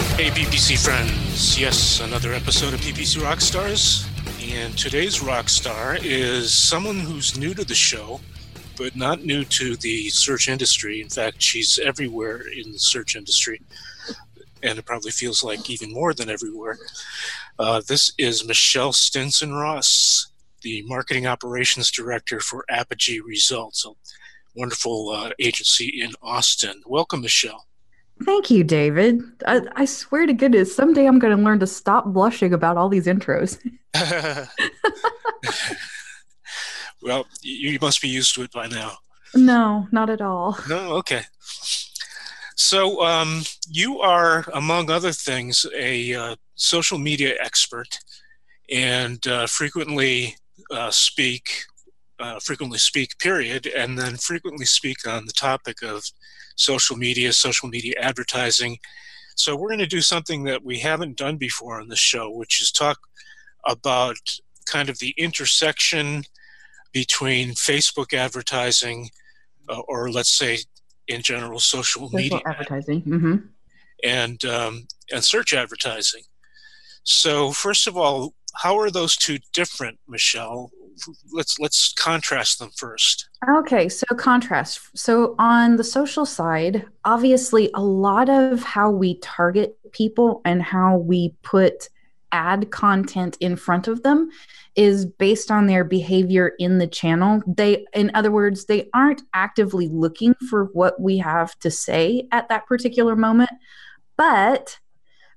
Hey, PPC friends. Yes, another episode of PPC Rockstars. And today's rock star is someone who's new to the show, but not new to the search industry. In fact, she's everywhere in the search industry, and it probably feels like even more than everywhere. Uh, this is Michelle Stinson Ross, the Marketing Operations Director for Apogee Results, a wonderful uh, agency in Austin. Welcome, Michelle. Thank you, David. I, I swear to goodness, someday I'm going to learn to stop blushing about all these intros. well, you must be used to it by now. No, not at all. No, okay. So, um, you are, among other things, a uh, social media expert and uh, frequently uh, speak, uh, frequently speak, period, and then frequently speak on the topic of social media, social media advertising. So, we're going to do something that we haven't done before on the show, which is talk about kind of the intersection between Facebook advertising, uh, or let's say in general, social, social media advertising, mm-hmm. and um, and search advertising. So, first of all, how are those two different, Michelle? Let's let's contrast them first. Okay, so contrast. So on the social side, obviously a lot of how we target people and how we put ad content in front of them is based on their behavior in the channel. They in other words, they aren't actively looking for what we have to say at that particular moment, but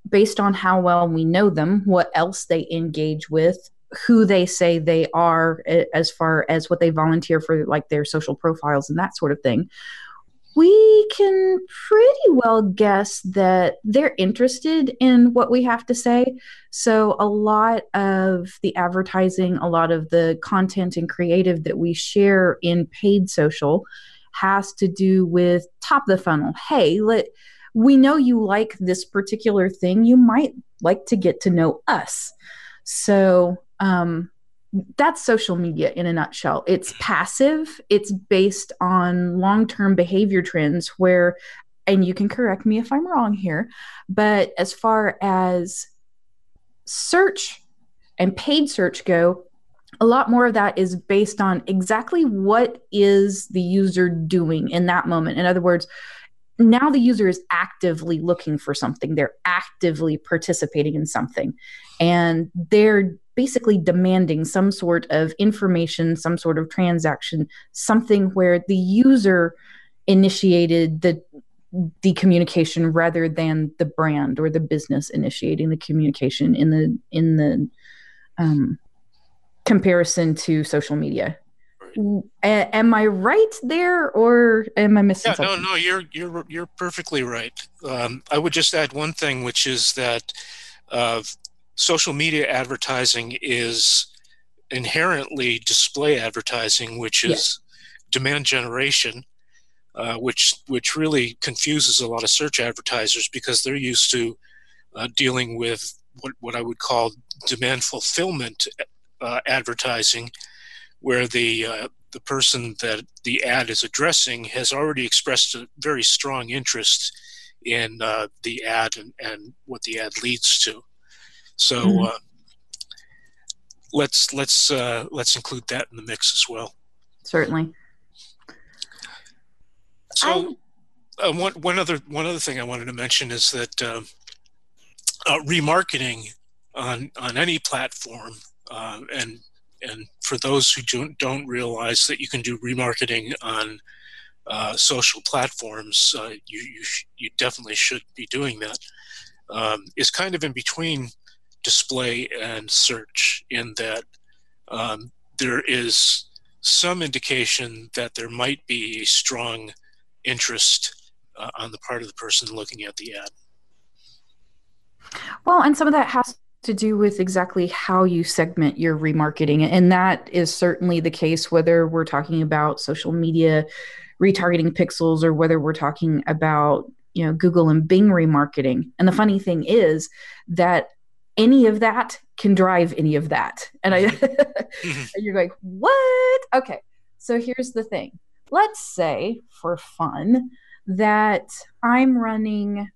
based on how well we know them, what else they engage with, who they say they are eh, as far as what they volunteer for like their social profiles and that sort of thing we can pretty well guess that they're interested in what we have to say. So, a lot of the advertising, a lot of the content and creative that we share in paid social has to do with top of the funnel. Hey, let we know you like this particular thing. You might like to get to know us. So, um, that's social media in a nutshell. It's passive, it's based on long term behavior trends where, and you can correct me if I'm wrong here, but as far as search and paid search go, a lot more of that is based on exactly what is the user doing in that moment. In other words, now the user is actively looking for something they're actively participating in something and they're basically demanding some sort of information some sort of transaction something where the user initiated the the communication rather than the brand or the business initiating the communication in the in the um, comparison to social media a- am I right there, or am I missing yeah, something? No, no, you're you're you're perfectly right. Um, I would just add one thing, which is that uh, social media advertising is inherently display advertising, which is yes. demand generation, uh, which which really confuses a lot of search advertisers because they're used to uh, dealing with what what I would call demand fulfillment uh, advertising where the uh, the person that the ad is addressing has already expressed a very strong interest in uh, the ad and, and what the ad leads to. So mm-hmm. uh, let's let's uh, let's include that in the mix as well. Certainly. So uh, one one other one other thing I wanted to mention is that uh, remarketing on on any platform and and for those who don't, don't realize that you can do remarketing on uh, social platforms, uh, you, you, sh- you, definitely should be doing that. Um, is kind of in between display and search, in that um, there is some indication that there might be a strong interest uh, on the part of the person looking at the ad. Well, and some of that has to do with exactly how you segment your remarketing. And that is certainly the case, whether we're talking about social media retargeting pixels or whether we're talking about you know google and bing remarketing and the funny thing is that any of that can drive any of that and i mm-hmm. and you're like what okay so here's the thing let's say for fun that i'm running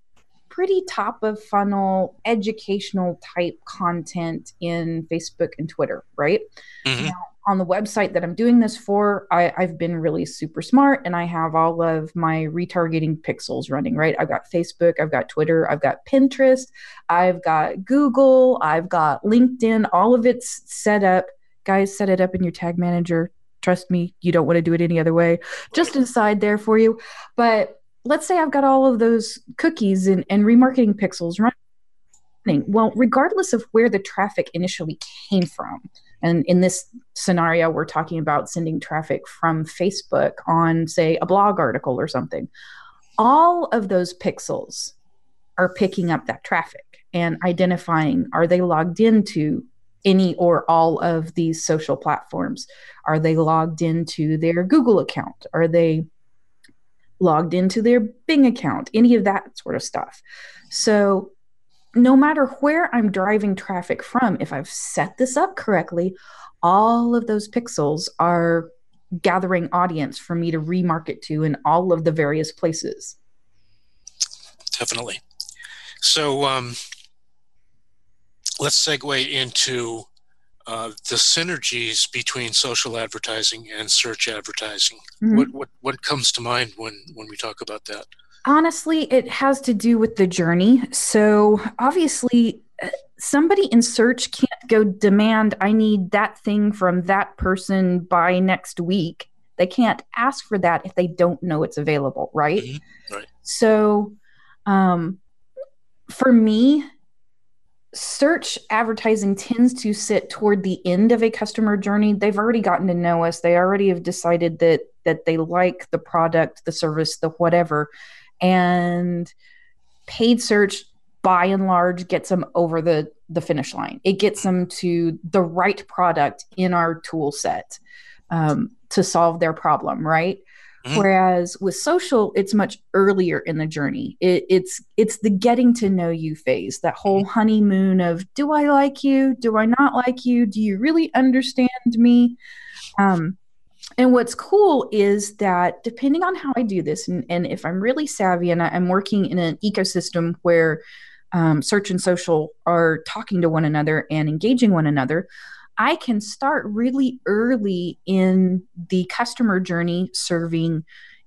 pretty top of funnel educational type content in Facebook and Twitter, right? Mm-hmm. Now, on the website that I'm doing this for, I, have been really super smart and I have all of my retargeting pixels running, right? I've got Facebook, I've got Twitter, I've got Pinterest, I've got Google, I've got LinkedIn, all of it's set up. Guys, set it up in your tag manager. Trust me, you don't want to do it any other way. Just inside there for you. But let's say I've got all of those cookies and, and remarketing pixels running. Well, regardless of where the traffic initially came from, and in this scenario, we're talking about sending traffic from Facebook on, say, a blog article or something, all of those pixels are picking up that traffic and identifying are they logged into any or all of these social platforms? Are they logged into their Google account? Are they logged into their Bing account, any of that sort of stuff. So, no matter where I'm driving traffic from, if I've set this up correctly, all of those pixels are gathering audience for me to remarket to in all of the various places. Definitely. So, um, let's segue into uh, the synergies between social advertising and search advertising. Mm-hmm. What, what what comes to mind when when we talk about that? Honestly, it has to do with the journey. So obviously, somebody in search can't go demand I need that thing from that person by next week. They can't ask for that if they don't know it's available, right? Mm-hmm. Right. So, um, for me, search advertising tends to sit toward the end of a customer journey they've already gotten to know us they already have decided that that they like the product the service the whatever and paid search by and large gets them over the the finish line it gets them to the right product in our tool set um, to solve their problem right Mm-hmm. Whereas with social, it's much earlier in the journey. It, it's it's the getting to know you phase, that whole mm-hmm. honeymoon of do I like you? Do I not like you? Do you really understand me? Um, and what's cool is that depending on how I do this, and, and if I'm really savvy and I, am working in an ecosystem where um, search and social are talking to one another and engaging one another, I can start really early in the customer journey serving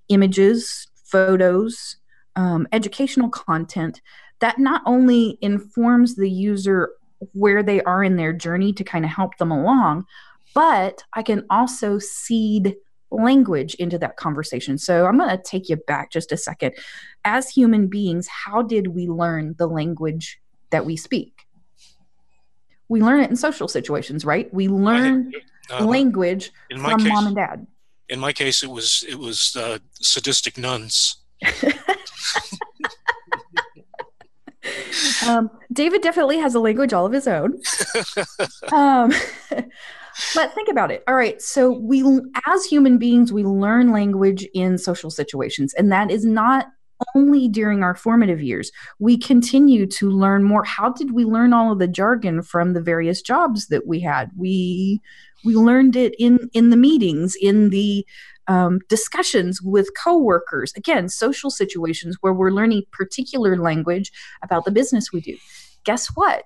images, photos, um, educational content that not only informs the user where they are in their journey to kind of help them along, but I can also seed language into that conversation. So I'm going to take you back just a second. As human beings, how did we learn the language that we speak? we learn it in social situations, right? We learn uh, language from case, mom and dad. In my case, it was it was uh, sadistic nuns. um, David definitely has a language all of his own. um, but think about it. All right, so we, as human beings, we learn language in social situations, and that is not only during our formative years. We continue to learn more. How did we learn all of the jargon from the various jobs that we had? We we learned it in in the meetings, in the um, discussions with coworkers. Again, social situations where we're learning particular language about the business we do. Guess what?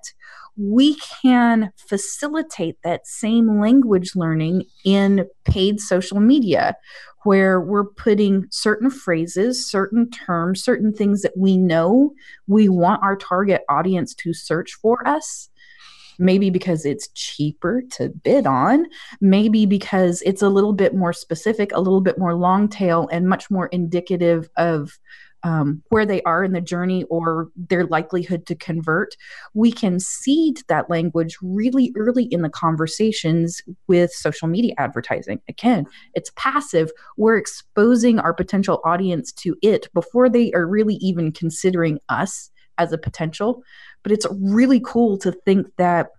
We can facilitate that same language learning in paid social media where we're putting certain phrases, certain terms, certain things that we know we want our target audience to search for us. Maybe because it's cheaper to bid on, maybe because it's a little bit more specific, a little bit more long tail, and much more indicative of um, where they are in the journey or their likelihood to convert, we can seed that language really early in the conversations with social media advertising. Again, it's passive. We're exposing our potential audience to it before they are really even considering us as a potential but it's really cool to think that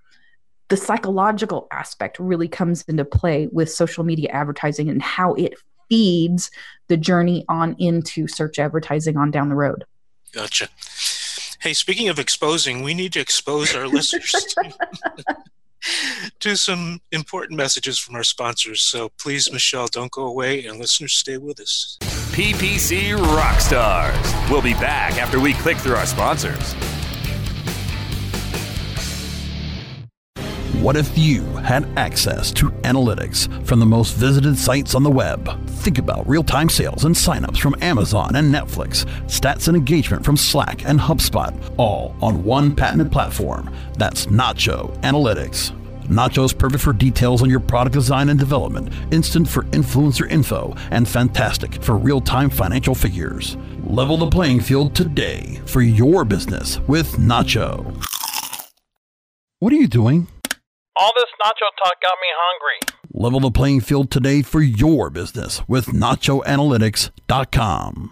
the psychological aspect really comes into play with social media advertising and how it feeds the journey on into search advertising on down the road. Gotcha. Hey, speaking of exposing, we need to expose our listeners to, to some important messages from our sponsors. So please, Michelle, don't go away, and listeners, stay with us. PPC Rockstars. We'll be back after we click through our sponsors. What if you had access to analytics from the most visited sites on the web? Think about real time sales and signups from Amazon and Netflix, stats and engagement from Slack and HubSpot, all on one patented platform. That's Nacho Analytics. Nacho's perfect for details on your product design and development, instant for influencer info, and fantastic for real time financial figures. Level the playing field today for your business with Nacho. What are you doing? All this nacho talk got me hungry. Level the playing field today for your business with nachoanalytics.com.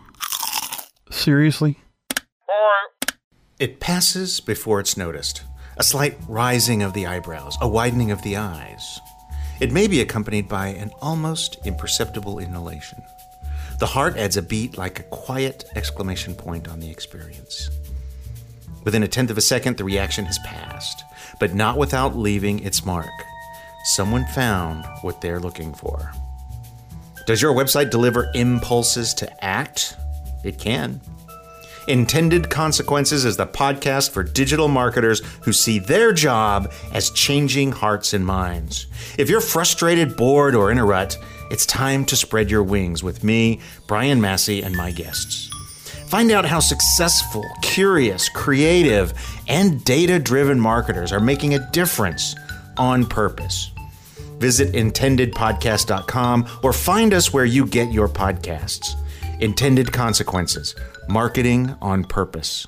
Seriously? Or It passes before it's noticed. A slight rising of the eyebrows, a widening of the eyes. It may be accompanied by an almost imperceptible inhalation. The heart adds a beat like a quiet exclamation point on the experience. Within a tenth of a second, the reaction has passed, but not without leaving its mark. Someone found what they're looking for. Does your website deliver impulses to act? It can. Intended Consequences is the podcast for digital marketers who see their job as changing hearts and minds. If you're frustrated, bored, or in a rut, it's time to spread your wings with me, Brian Massey, and my guests. Find out how successful, curious, creative, and data driven marketers are making a difference on purpose. Visit intendedpodcast.com or find us where you get your podcasts. Intended Consequences Marketing on Purpose.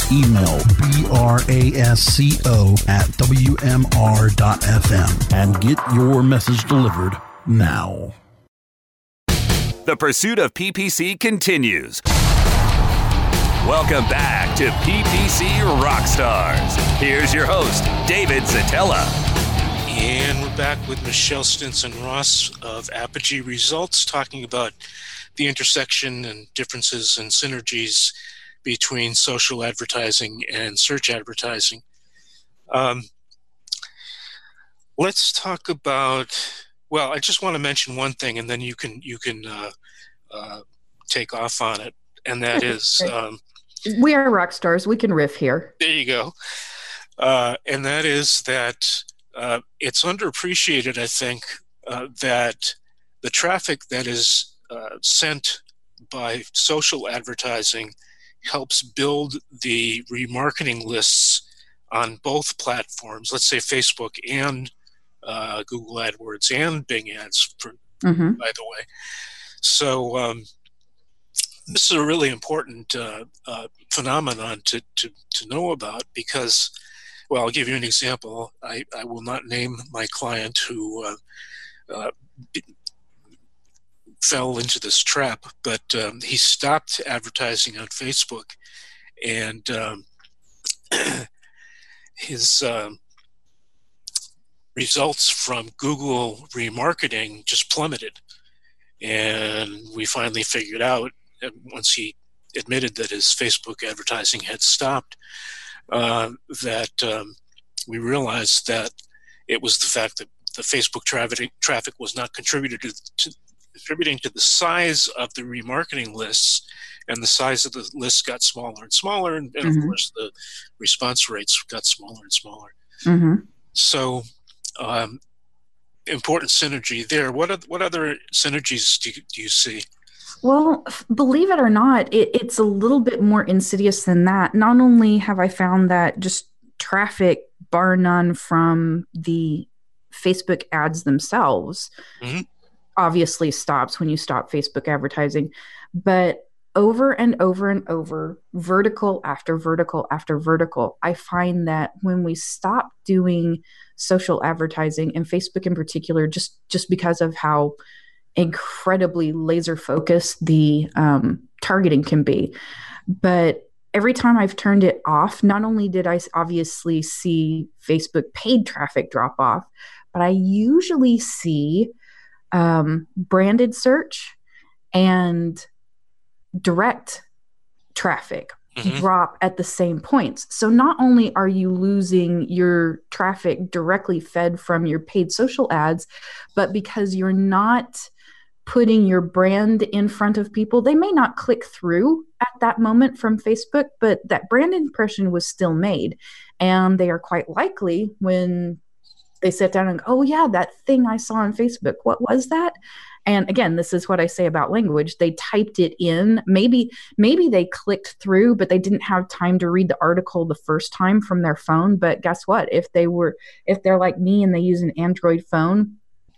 Email brasco at wmr.fm and get your message delivered now. The pursuit of PPC continues. Welcome back to PPC Rockstars. Here's your host, David Szetela. And we're back with Michelle Stinson Ross of Apogee Results talking about the intersection and differences and synergies between social advertising and search advertising. Um, let's talk about. Well, I just want to mention one thing, and then you can you can uh, uh, take off on it, and that is um, We are rock stars. We can riff here. there you go, uh, and that is that uh, it's underappreciated, I think, uh, that the traffic that is uh, sent by social advertising helps build the remarketing lists on both platforms, let's say Facebook and uh, Google AdWords and Bing Ads, for, Mhm. by the way. So, um, this is a really important uh, uh, phenomenon to, to, to know about because well, I'll give you an example. I, I will not name my client who uh, uh, fell into this trap, but um, he stopped advertising on Facebook, and um, his um, results from Google remarketing just plummeted. And we finally figured out uh, once he admitted that his Facebook advertising had stopped uh, that um, we realized that it was the fact that the Facebook traffic traffic was not contributed to, to contributing to the size of the remarketing lists, and the size of the lists got smaller and smaller, and, and Mhm. of course the response rates got smaller and smaller. hmm So, um, important synergy there. What are, what other synergies do you, do you see? Well, believe it or not, it, it's a little bit more insidious than that. Not only have I found that just traffic, bar none, from the Facebook ads themselves mm-hmm. Obviously stops when you stop Facebook advertising, but over and over and over, vertical after vertical after vertical, I find that when we stop doing social advertising and Facebook in particular, just just because of how incredibly laser focused the um, targeting can be. But every time I've turned it off, not only did I obviously see Facebook paid traffic drop off, but I usually see um, branded search and direct traffic mm-hmm. drop at the same points. So not only are you losing your traffic directly fed from your paid social ads, but because you're not putting your brand in front of people, they may not click through at that moment from Facebook, but that brand impression was still made. And they are quite likely when they sit down and go, oh, yeah, that thing I saw on Facebook, what was that? and again this is what i say about language. They typed it in. Maybe maybe they clicked through but they didn't have time to read the article the first time from their phone. But guess what? If they were if they're like me and they use an android phone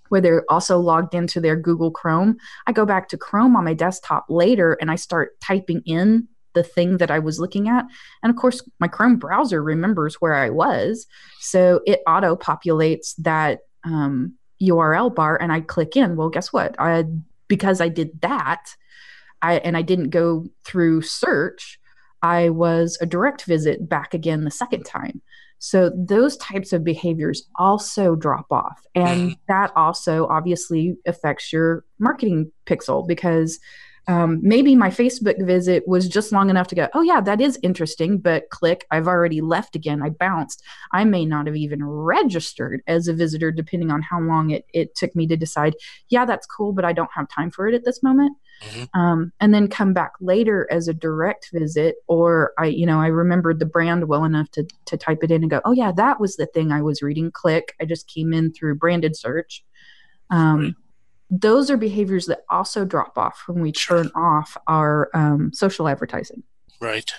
where they're also logged into their google chrome i go back to chrome on my desktop later and i start typing in the thing that I was looking at. And of course, my Chrome browser remembers where I was. So it auto populates that um, URL bar and I click in. Well, guess what? I because I did that, I and I didn't go through search, I was a direct visit back again the second time. So those types of behaviors also drop off. And that also obviously affects your marketing pixel because um, maybe my Facebook visit was just long enough to go, oh, yeah, that is interesting, but click, I've already left again. I bounced. I may not have even registered as a visitor, depending on how long it, it took me to decide, yeah, that's cool, but I don't have time for it at this moment. Mm-hmm. Um, and then come back later as a direct visit, or I, you know, I remembered the brand well enough to to type it in and go, oh yeah, that was the thing I was reading. Click. I just came in through branded search. Um, those are behaviors that also drop off when we turn off our um, social advertising. Right.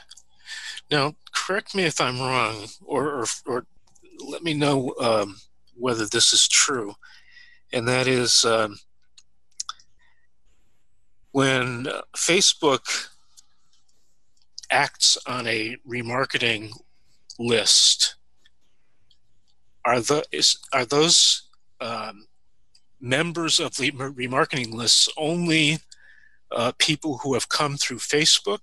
Now, correct me if I'm wrong, or, or, or let me know um, whether this is true. And that is um, when Facebook acts on a remarketing list, are, the, is, are those um, members of the remarketing lists only uh, people who have come through Facebook?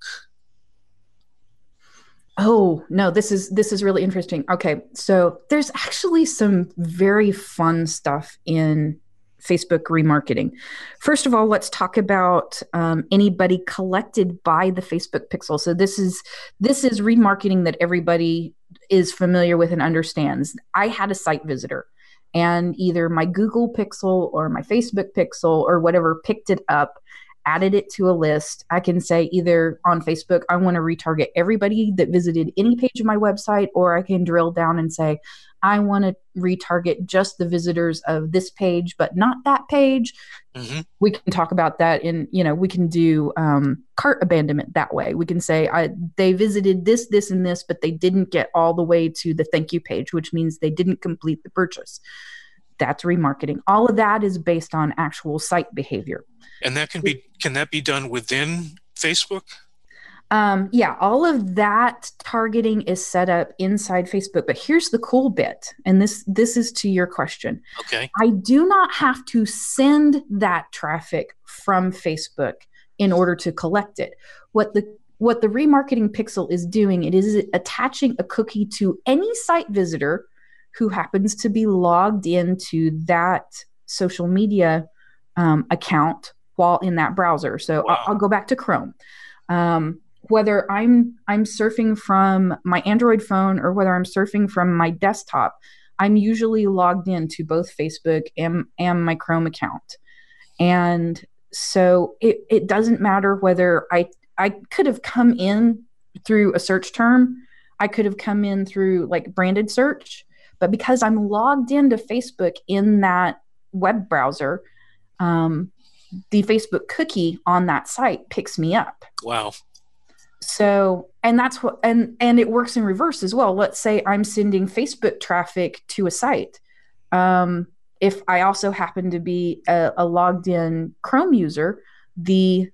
Oh no, this is this is really interesting. Okay, so there's actually some very fun stuff in Facebook remarketing. First of all, let's talk about um, anybody collected by the Facebook pixel. So this is this is remarketing that everybody is familiar with and understands. I had a site visitor and either my Google Pixel or my Facebook Pixel or whatever picked it up, added it to a list. I can say either on Facebook, I want to retarget everybody that visited any page of my website, or I can drill down and say, I want to retarget just the visitors of this page, but not that page. Mm-hmm. We can talk about that in, you know, we can do um, cart abandonment that way. We can say I, they visited this, this, and this, but they didn't get all the way to the thank you page, which means they didn't complete the purchase. That's remarketing. All of that is based on actual site behavior. And that can be can that be done within Facebook? Um, yeah, all of that targeting is set up inside Facebook. But here's the cool bit, and this this is to your question. Okay. I do not have to send that traffic from Facebook in order to collect it. What the what the remarketing pixel is doing, it is attaching a cookie to any site visitor who happens to be logged into that social media um, account while in that browser. So wow. I'll, I'll, go back to Chrome. Um, whether I'm I'm surfing from my Android phone or whether I'm surfing from my desktop, I'm usually logged into both Facebook and, and my Chrome account. And so it, it doesn't matter whether I I could have come in through a search term, I could have come in through like branded search, but because I'm logged into Facebook in that web browser, um, the Facebook cookie on that site picks me up. Wow. So, and that's what, and and it works in reverse as well. Let's say I'm sending Facebook traffic to a site. Um, if I also happen to be a, a logged in Chrome user, the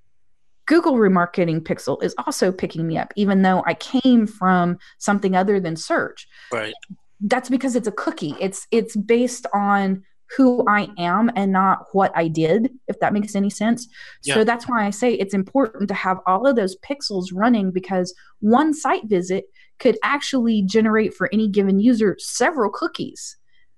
Google remarketing pixel is also picking me up, even though I came from something other than search. Right. That's because it's a cookie. It's it's based on who I am and not what I did, if that makes any sense. Yeah. So that's why I say it's important to have all of those pixels running because one site visit could actually generate for any given user several cookies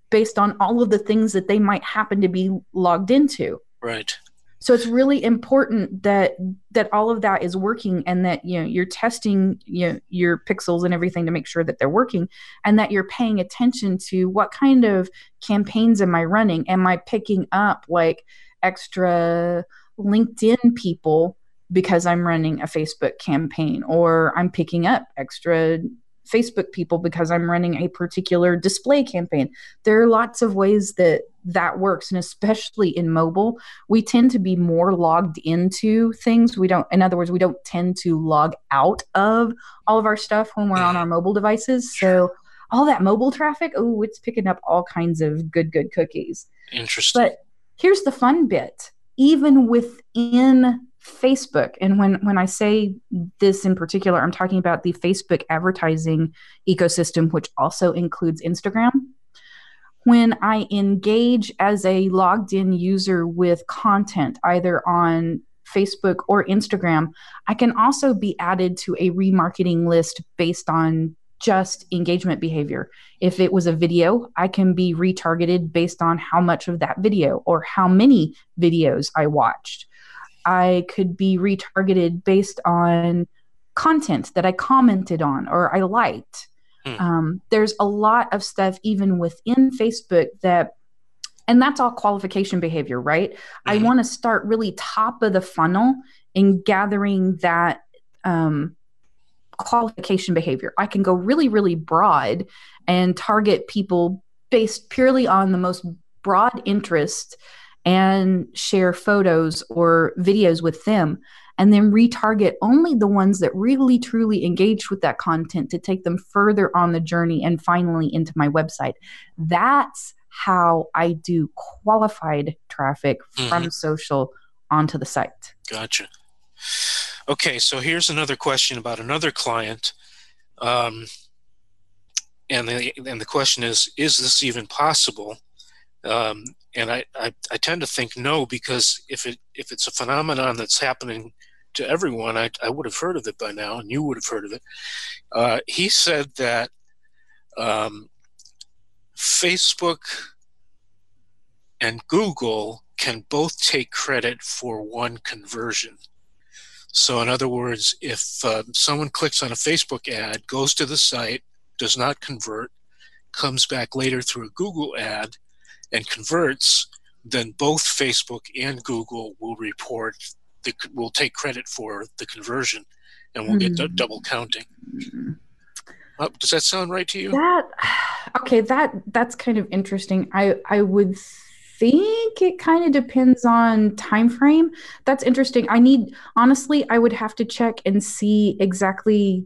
based on all of the things that they might happen to be logged into. Right. So it's really important that that all of that is working and that you know you're testing you know, your pixels and everything to make sure that they're working and that you're paying attention to what kind of campaigns am I running? Am I picking up like extra LinkedIn people because I'm running a Facebook campaign or I'm picking up extra Facebook people because I'm running a particular display campaign. There are lots of ways that that works. And especially in mobile, we tend to be more logged into things. We don't, in other words, we don't tend to log out of all of our stuff when we're on our mobile devices. So all that mobile traffic, oh, it's picking up all kinds of good, good cookies. Interesting. But here's the fun bit even within Facebook, and when, when I say this in particular, I'm talking about the Facebook advertising ecosystem, which also includes Instagram. When I engage as a logged in user with content, either on Facebook or Instagram, I can also be added to a remarketing list based on just engagement behavior. If it was a video, I can be retargeted based on how much of that video or how many videos I watched. I could be retargeted based on content that I commented on or I liked. Hmm. Um, there's a lot of stuff even within Facebook that, and that's all qualification behavior, right? I Mhm. want to start really top of the funnel in gathering that um, qualification behavior. I can go really, really broad and target people based purely on the most broad interest and share photos or videos with them and then retarget only the ones that really truly engaged with that content to take them further on the journey and finally into my website. That's how I do qualified traffic from social onto the site. Gotcha. Okay, so here's another question about another client. Um, and the and the question is, is this even possible? Um, and I, I, I tend to think no because if it if it's a phenomenon that's happening to everyone, I, I would have heard of it by now, and you would have heard of it. Uh, he said that um, Facebook and Google can both take credit for one conversion. So, in other words, if uh, someone clicks on a Facebook ad, goes to the site, does not convert, comes back later through a Google ad, and converts, then both Facebook and Google will report the will take credit for the conversion, and we'll get d- Hmm. double counting. Uh, does that sound right to you? That okay, that that's kind of interesting. I I would think it kind of depends on time frame. That's interesting. I need honestly, I would have to check and see exactly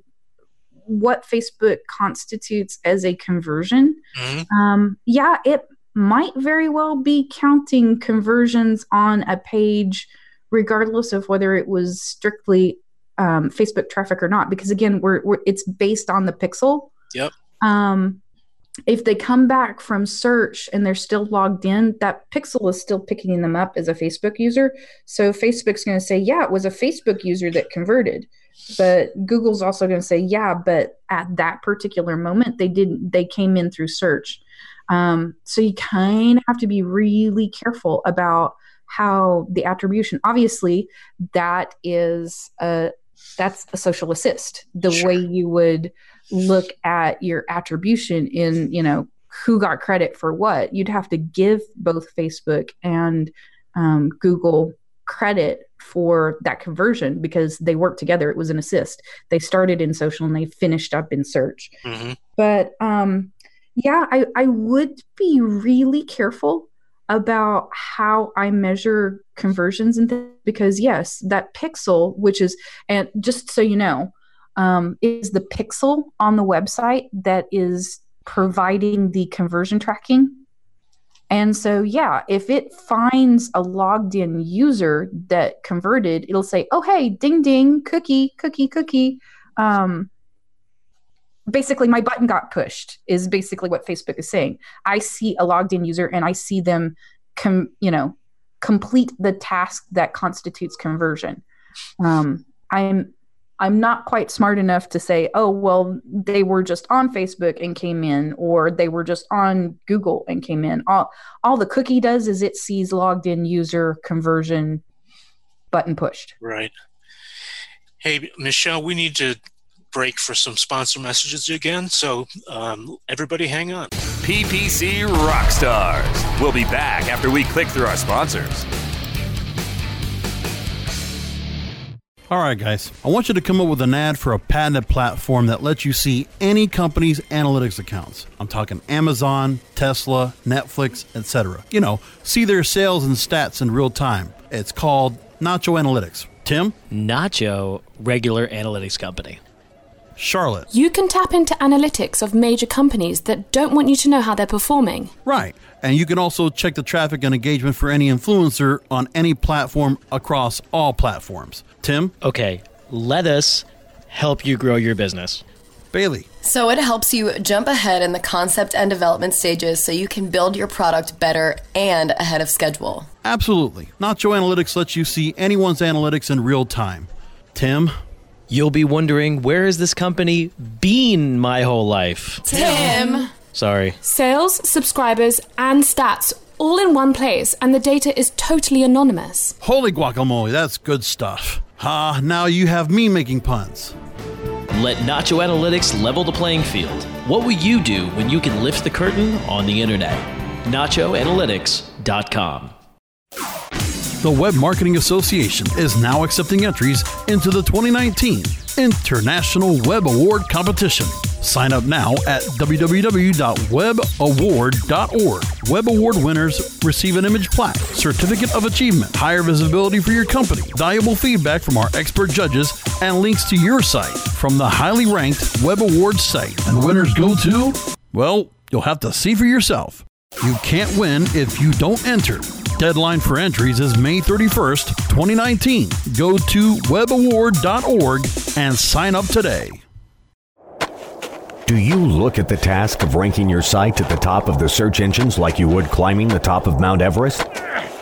what Facebook constitutes as a conversion. Mhm. Um, yeah, it might very well be counting conversions on a page, regardless of whether it was strictly um, Facebook traffic or not. Because again, we're, we're it's based on the pixel. Yep. Um, if they come back from search and they're still logged in, that pixel is still picking them up as a Facebook user. So Facebook's going to say, yeah, it was a Facebook user that converted. But Google's also going to say, yeah, but at that particular moment, they didn't, they came in through search. Um, so you kind of have to be really careful about how the attribution, obviously, that is a, that's a social assist. The Sure. way you would look at your attribution in, you know, who got credit for what, you'd have to give both Facebook and um, Google credit for that conversion because they worked together. It was an assist. They started in social and they finished up in search. Mhm. But um, yeah, I, I would be really careful about how I measure conversions and things because yes, that pixel, which is and just so you know, um, is the pixel on the website that is providing the conversion tracking. And so, yeah, if it finds a logged in user that converted, it'll say, oh, hey, ding, ding, cookie, cookie, cookie. Um, basically, my button got pushed, is basically what Facebook is saying. I see a logged in user and I see them, com- you know, complete the task that constitutes conversion. Um, I'm I'm not quite smart enough to say, oh, well, they were just on Facebook and came in, or they were just on Google and came in. All, all the cookie does is it sees logged in user conversion button pushed. Right. Hey, Michelle, we need to break for some sponsor messages again. So um, everybody hang on. PPC Rockstars. We'll be back after we click through our sponsors. All right, guys. I want you to come up with an ad for a patented platform that lets you see any company's analytics accounts. I'm talking Amazon, Tesla, Netflix, etc. You know, see their sales and stats in real time. It's called Nacho Analytics. Tim? Nacho, regular analytics company. Charlotte. You can tap into analytics of major companies that don't want you to know how they're performing. Right. And you can also check the traffic and engagement for any influencer on any platform across all platforms. Tim? Okay, let us help you grow your business. Bailey. So it helps you jump ahead in the concept and development stages so you can build your product better and ahead of schedule. Absolutely. Nacho Analytics lets you see anyone's analytics in real time. Tim? You'll be wondering where has this company been my whole life? Tim! Sorry. Sales, subscribers, and stats all in one place, and the data is totally anonymous. Holy guacamole, that's good stuff. Ah, now you have me making puns. Let Nacho Analytics level the playing field. What will you do when you can lift the curtain on the internet? NachoAnalytics.com. The Web Marketing Association is now accepting entries into the 2019 International Web Award Competition. Sign up now at www.webaward.org. Web Award winners receive an image plaque, certificate of achievement, higher visibility for your company, valuable feedback from our expert judges, and links to your site from the highly ranked Web Awards site. And winners go to? Well, you'll have to see for yourself. You can't win if you don't enter. Deadline for entries is May 31st, 2019. Go to webaward.org and sign up today. Do you look at the task of ranking your site at the top of the search engines like you would climbing the top of Mount Everest?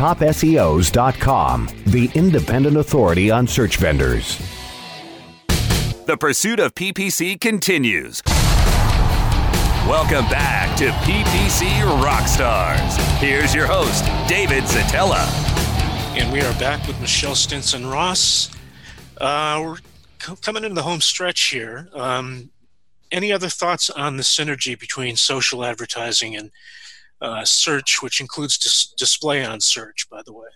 TopSEOs.com, the independent authority on search vendors. The pursuit of PPC continues. Welcome back to PPC Rockstars. Here's your host, David Szetela. And we are back with Michelle Stinson Ross. Uh, we're co- coming into the home stretch here. Um, any other thoughts on the synergy between social advertising and uh, search, which includes dis- display on search, by the way?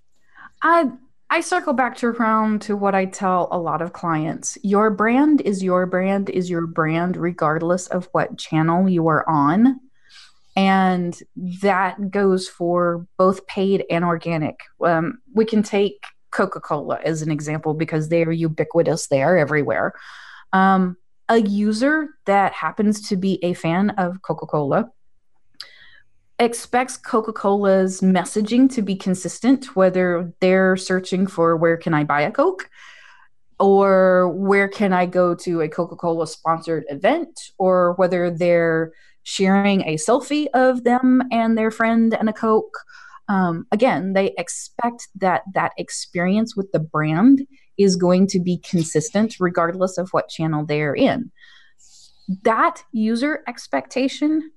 I I circle back to around to what I tell a lot of clients. Your brand is your brand is your brand regardless of what channel you are on. And that goes for both paid and organic. Um, we can take Coca Cola as an example because they are ubiquitous, they are everywhere. Um, a user that happens to be a fan of Coca Cola expects Coca Cola's messaging to be consistent, whether they're searching for where can I buy a Coke or where can I go to a Coca Cola sponsored event or whether they're sharing a selfie of them and their friend and a Coke. Um, again, they expect that that experience with the brand is going to be consistent regardless of what channel they're in. That user expectation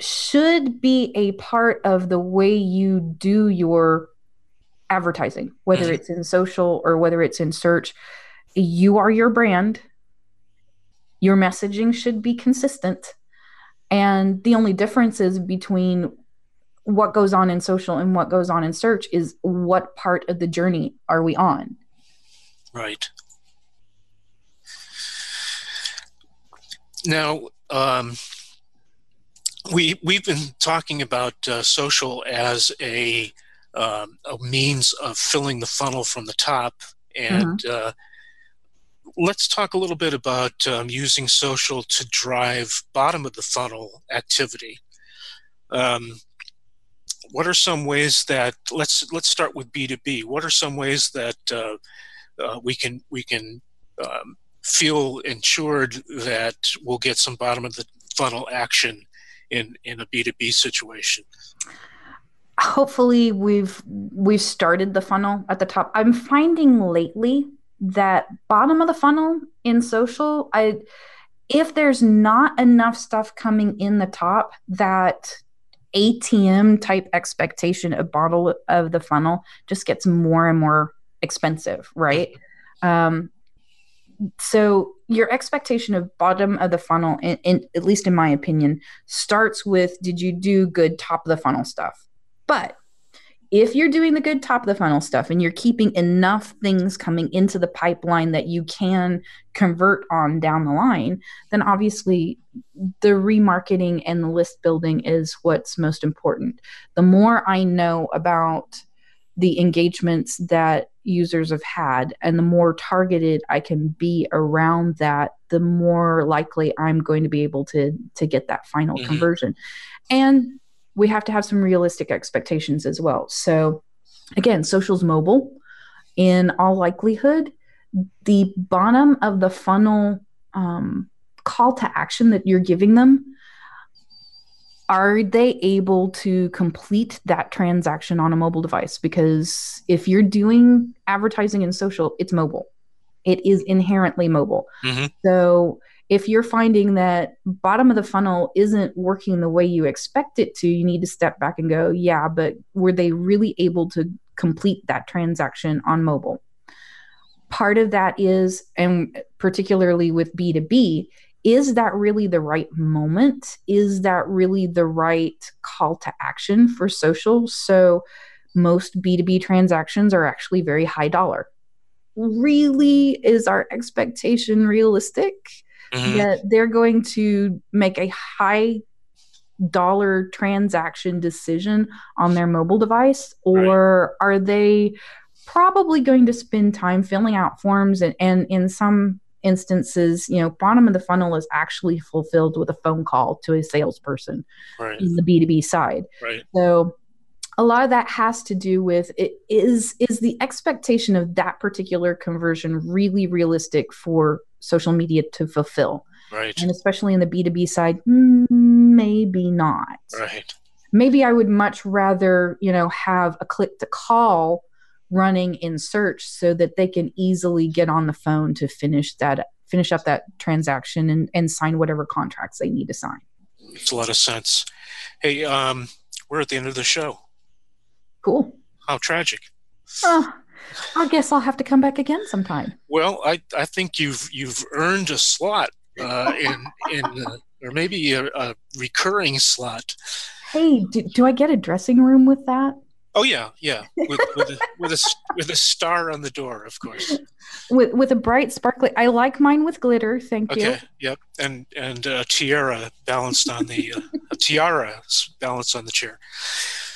should be a part of the way you do your advertising, whether it's in social or whether it's in search. You are your brand. Your messaging should be consistent. And the only difference is between what goes on in social and what goes on in search is what part of the journey are we on? Right. Now, um, we we've been talking about uh, social as a um, a means of filling the funnel from the top, and mm-hmm. uh, let's talk a little bit about um, using social to drive bottom of the funnel activity. Um, what are some ways that let's let's start with B two B. What are some ways that uh, uh, we can we can um, feel ensured that we'll get some bottom of the funnel action in in a B2B situation? Hopefully we've we've started the funnel at the top. I'm finding lately that bottom of the funnel in social, I if there's not enough stuff coming in the top that ATM type expectation of bottom of the funnel just gets more and more expensive, right? Um, so your expectation of bottom of the funnel in, in, at least in my opinion starts with did you do good top of the funnel stuff? But if you're doing the good top of the funnel stuff and you're keeping enough things coming into the pipeline that you can convert on down the line then obviously the remarketing and the list building is what's most important. The more i know about the engagements that users have had and the more targeted i can be around that the more likely i'm going to be able to to get that final mm-hmm. conversion. And we have to have some realistic expectations as well. So again social's mobile. In all likelihood the bottom of the funnel um, call to action that you're giving them are they able to complete that transaction on a mobile device? Because if you're doing advertising in social, it's mobile. It is inherently mobile. Mm-hmm. So if you're finding that bottom of the funnel isn't working the way you expect it to, you need to step back and go, yeah, but were they really able to complete that transaction on mobile? Part of that is, and particularly with B2B, is that really the right moment? Is that really the right call to action for social? So, most B2B transactions are actually very high dollar. Really, is our expectation realistic mm-hmm. that they're going to make a high dollar transaction decision on their mobile device? Or right. are they probably going to spend time filling out forms and, and in some instances, you know, bottom of the funnel is actually fulfilled with a phone call to a salesperson right. in the B2B side. Right. So a lot of that has to do with it is is the expectation of that particular conversion really realistic for social media to fulfill. Right. And especially in the B2B side, mm, maybe not. Right. Maybe I would much rather, you know, have a click to call running in search so that they can easily get on the phone to finish that finish up that transaction and, and sign whatever contracts they need to sign. Makes a lot of sense. Hey, um, we're at the end of the show. Cool. How tragic. Oh, I guess I'll have to come back again sometime. Well, I, I think you've you've earned a slot uh, in in uh, or maybe a, a, recurring slot. Hey, do, do I get a dressing room with that? Oh yeah, yeah, with with a, with a with a star on the door, of course. With with a bright sparkly. I like mine with glitter. Thank okay, you. Okay. Yep. And and uh, tiara balanced on the uh, a tiara balanced on the chair.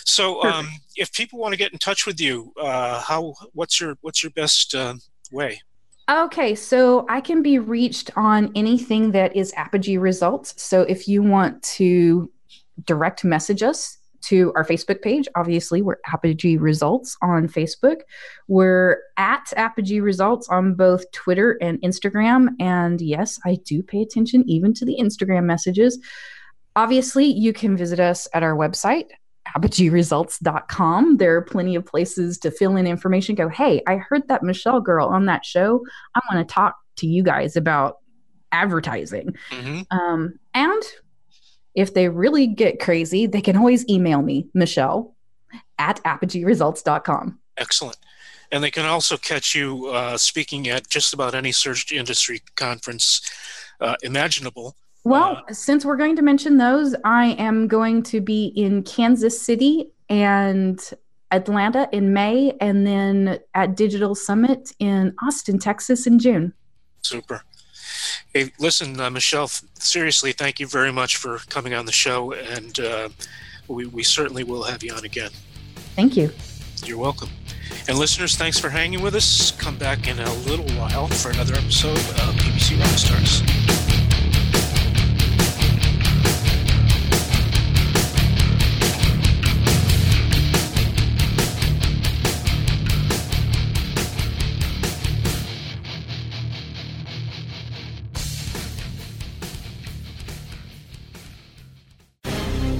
So, um, if people want to get in touch with you, uh, how what's your what's your best uh, way? Okay, so I can be reached on anything that is Apogee results. So if you want to direct message us, to our Facebook page. Obviously, we're Apogee Results on Facebook. We're at Apogee Results on both Twitter and Instagram. And yes, I do pay attention even to the Instagram messages. Obviously, you can visit us at our website, apogeeresults.com. There are plenty of places to fill in information. Go, hey, I heard that Michelle girl on that show. I want to talk to you guys about advertising. Mm-hmm. Um, and if they really get crazy, they can always email me, Michelle at apogeeresults.com. Excellent. And they can also catch you uh, speaking at just about any search industry conference uh, imaginable. Well, uh, since we're going to mention those, I am going to be in Kansas City and Atlanta in May, and then at Digital Summit in Austin, Texas in June. Super. Hey, listen, uh, Michelle, seriously, thank you very much for coming on the show, and uh, we, we certainly will have you on again. Thank you. You're welcome. And listeners, thanks for hanging with us. Come back in a little while for another episode of PPC Rockstars.